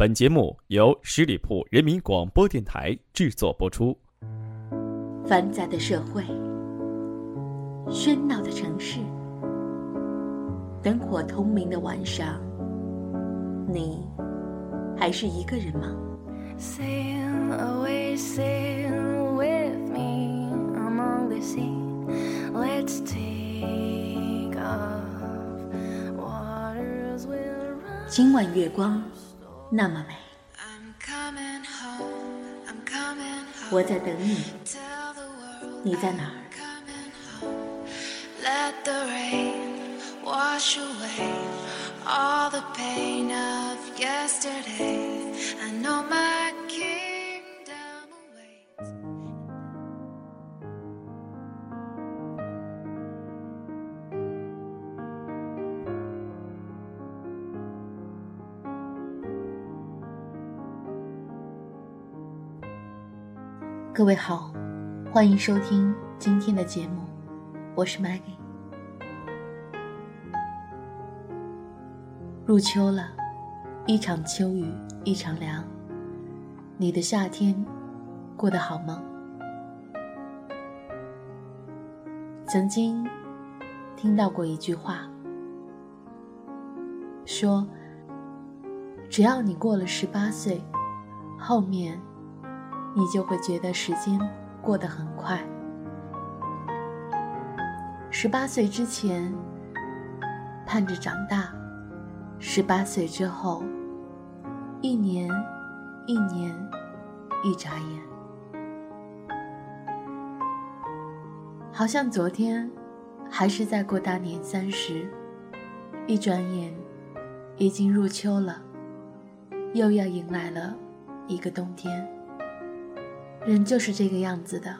本节目由十里铺人民广播电台制作播出。繁杂的社会，喧闹的城市，灯火通明的晚上，你还是一个人吗？今晚月光那么美，我在等你，你在哪儿？各位好，欢迎收听今天的节目，我是 Maggie。入秋了，一场秋雨一场凉，你的夏天过得好吗？曾经听到过一句话，说只要你过了十八岁，后面。你就会觉得时间过得很快。十八岁之前盼着长大，十八岁之后，一年一年一眨眼，好像昨天还是在过大年三十，一转眼已经入秋了，又要迎来了一个冬天。人就是这个样子的，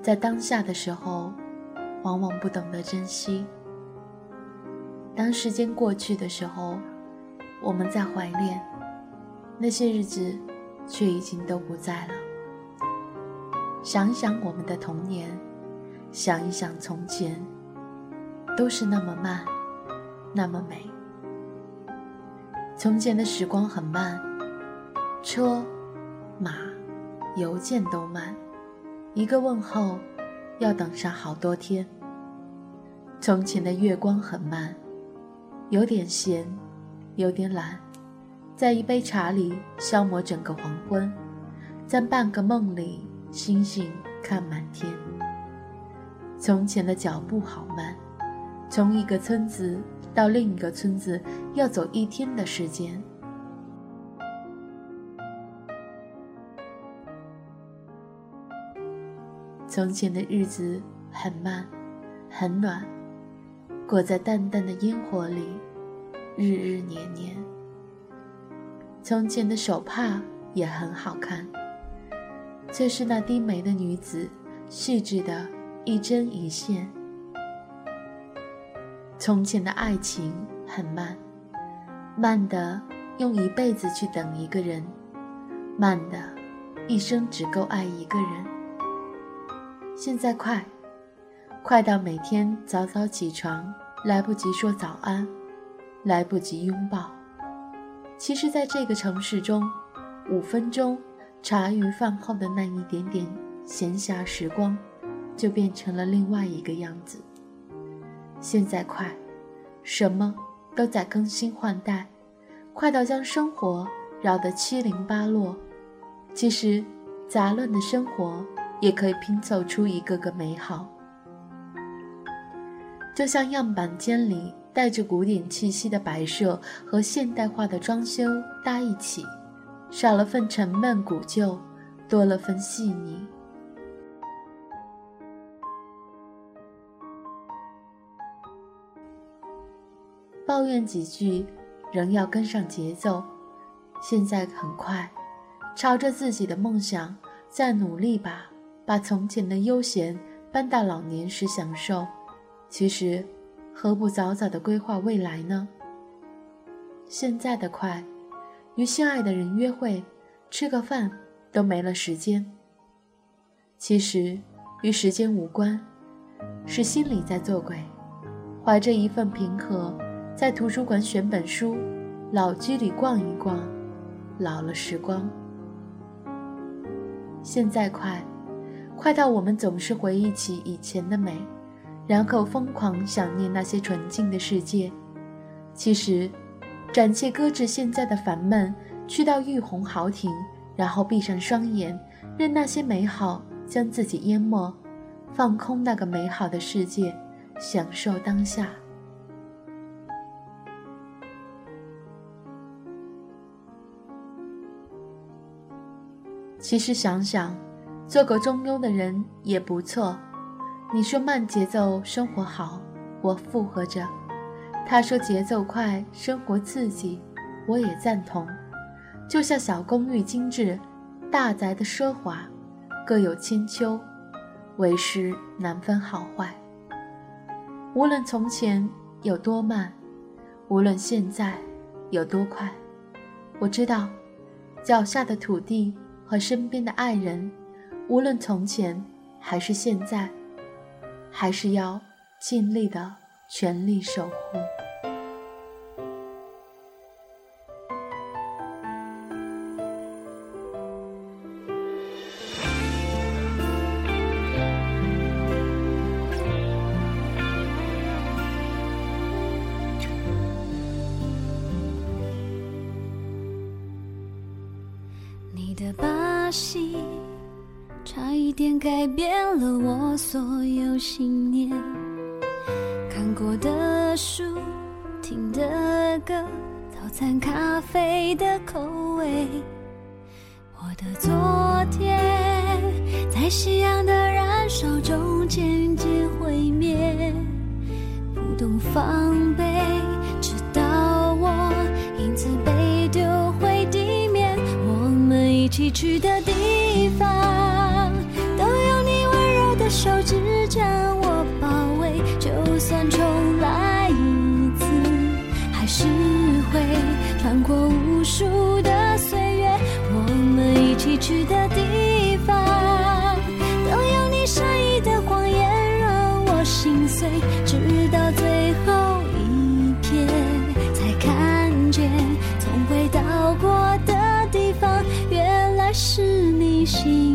在当下的时候，往往不懂得珍惜；当时间过去的时候，我们在怀念那些日子，却已经都不在了。想一想我们的童年，想一想从前，都是那么慢，那么美。从前的时光很慢，车，马。邮件都慢，一个问候要等上好多天。从前的月光很慢，有点闲，有点懒，在一杯茶里消磨整个黄昏，在半个梦里星星看满天。从前的脚步好慢，从一个村子到另一个村子要走一天的时间。从前的日子很慢，很暖，裹在淡淡的烟火里，日日年年。从前的手帕也很好看，却是那低眉的女子，细致的一针一线。从前的爱情很慢，慢的用一辈子去等一个人，慢的一生只够爱一个人。现在快，快到每天早早起床，来不及说早安，来不及拥抱。其实，在这个城市中，五分钟茶余饭后的那一点点闲暇时光，就变成了另外一个样子。现在快，什么都在更新换代，快到将生活扰得七零八落。其实，杂乱的生活。也可以拼凑出一个个美好，就像样板间里带着古典气息的摆设和现代化的装修搭一起，少了份沉闷古旧，多了份细腻。抱怨几句，仍要跟上节奏。现在很快，朝着自己的梦想再努力吧。把从前的悠闲搬到老年时享受，其实何不早早的规划未来呢？现在的快，与心爱的人约会、吃个饭都没了时间。其实与时间无关，是心里在作鬼。怀着一份平和，在图书馆选本书，老居里逛一逛，老了时光。现在快，快到我们总是回忆起以前的美，然后疯狂想念那些纯净的世界。其实，暂且搁置现在的烦闷，去到玉红豪庭，然后闭上双眼，任那些美好将自己淹没，放空那个美好的世界，享受当下。其实想想，做个中庸的人也不错。你说慢节奏生活好，我附和着；他说节奏快生活刺激，我也赞同。就像小公寓精致，大宅的奢华，各有千秋，为师难分好坏。无论从前有多慢，无论现在有多快，我知道，脚下的土地。和身边的爱人，无论从前还是现在，还是要尽力的全力守护。你的把戏差一点改变了我所有信念。看过的书，听的歌，早餐咖啡的口味。我的昨天，在夕阳的燃烧中渐渐毁灭。不懂防备，直到我因此被丢回地面。我们一起去的地方。过无数的岁月。我们一起去的地方，都有你善意的谎言让我心碎，直到最后一片，才看见从未到过的地方，原来是你心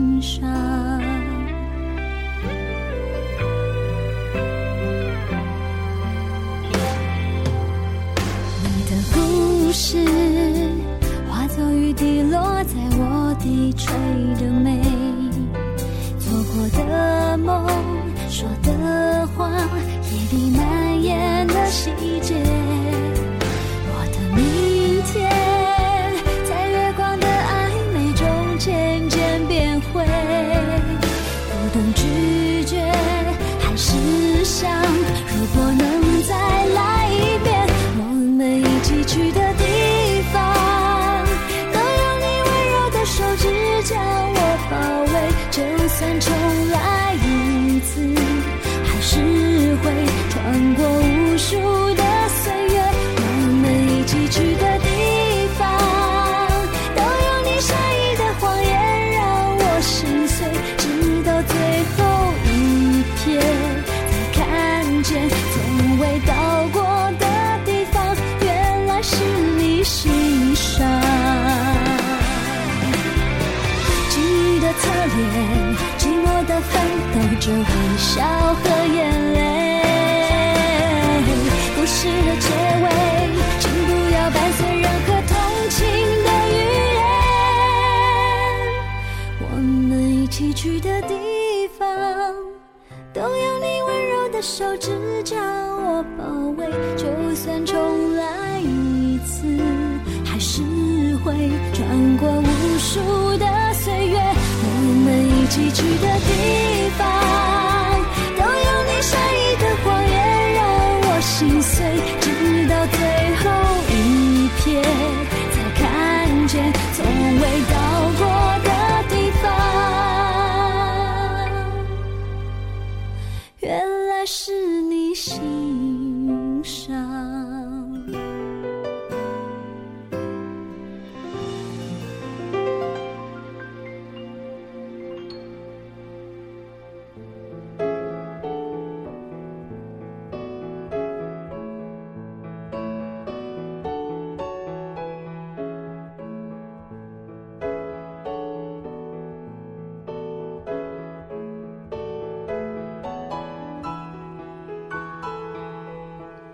重来着微笑和眼泪，故事的结尾，请不要伴随任何同情的语言。我们一起去的地方，都有你温柔的手指将我包围。就算重来一次，还是会穿过无数的。们一起去的地方。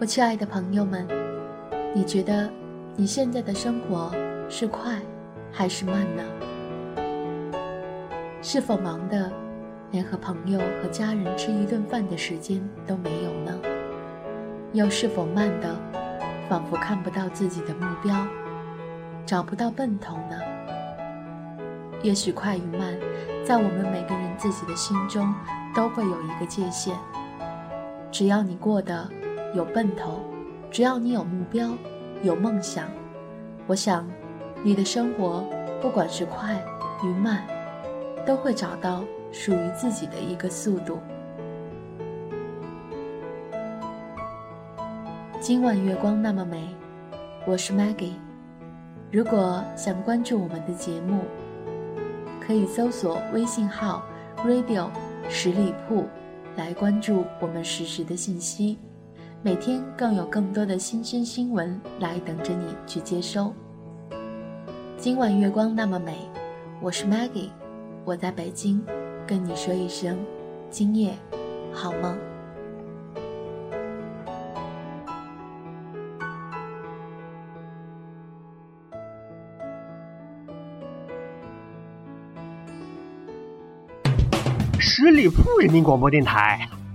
我亲爱的朋友们，你觉得你现在的生活是快还是慢呢？是否忙的连和朋友和家人吃一顿饭的时间都没有呢？又是否慢的仿佛看不到自己的目标，找不到奔头呢？也许快与慢，在我们每个人自己的心中都会有一个界限。只要你过得有奔头，只要你有目标、有梦想，我想，你的生活不管是快与慢，都会找到属于自己的一个速度。今晚月光那么美，我是 Maggie。如果想关注我们的节目，可以搜索微信号 “radio 十里铺”来关注我们实时的信息。每天更有更多的新鲜新闻来等着你去接收。今晚月光那么美，我是 Maggie，我在北京，跟你说一声今夜好梦。十里铺人民广播电台，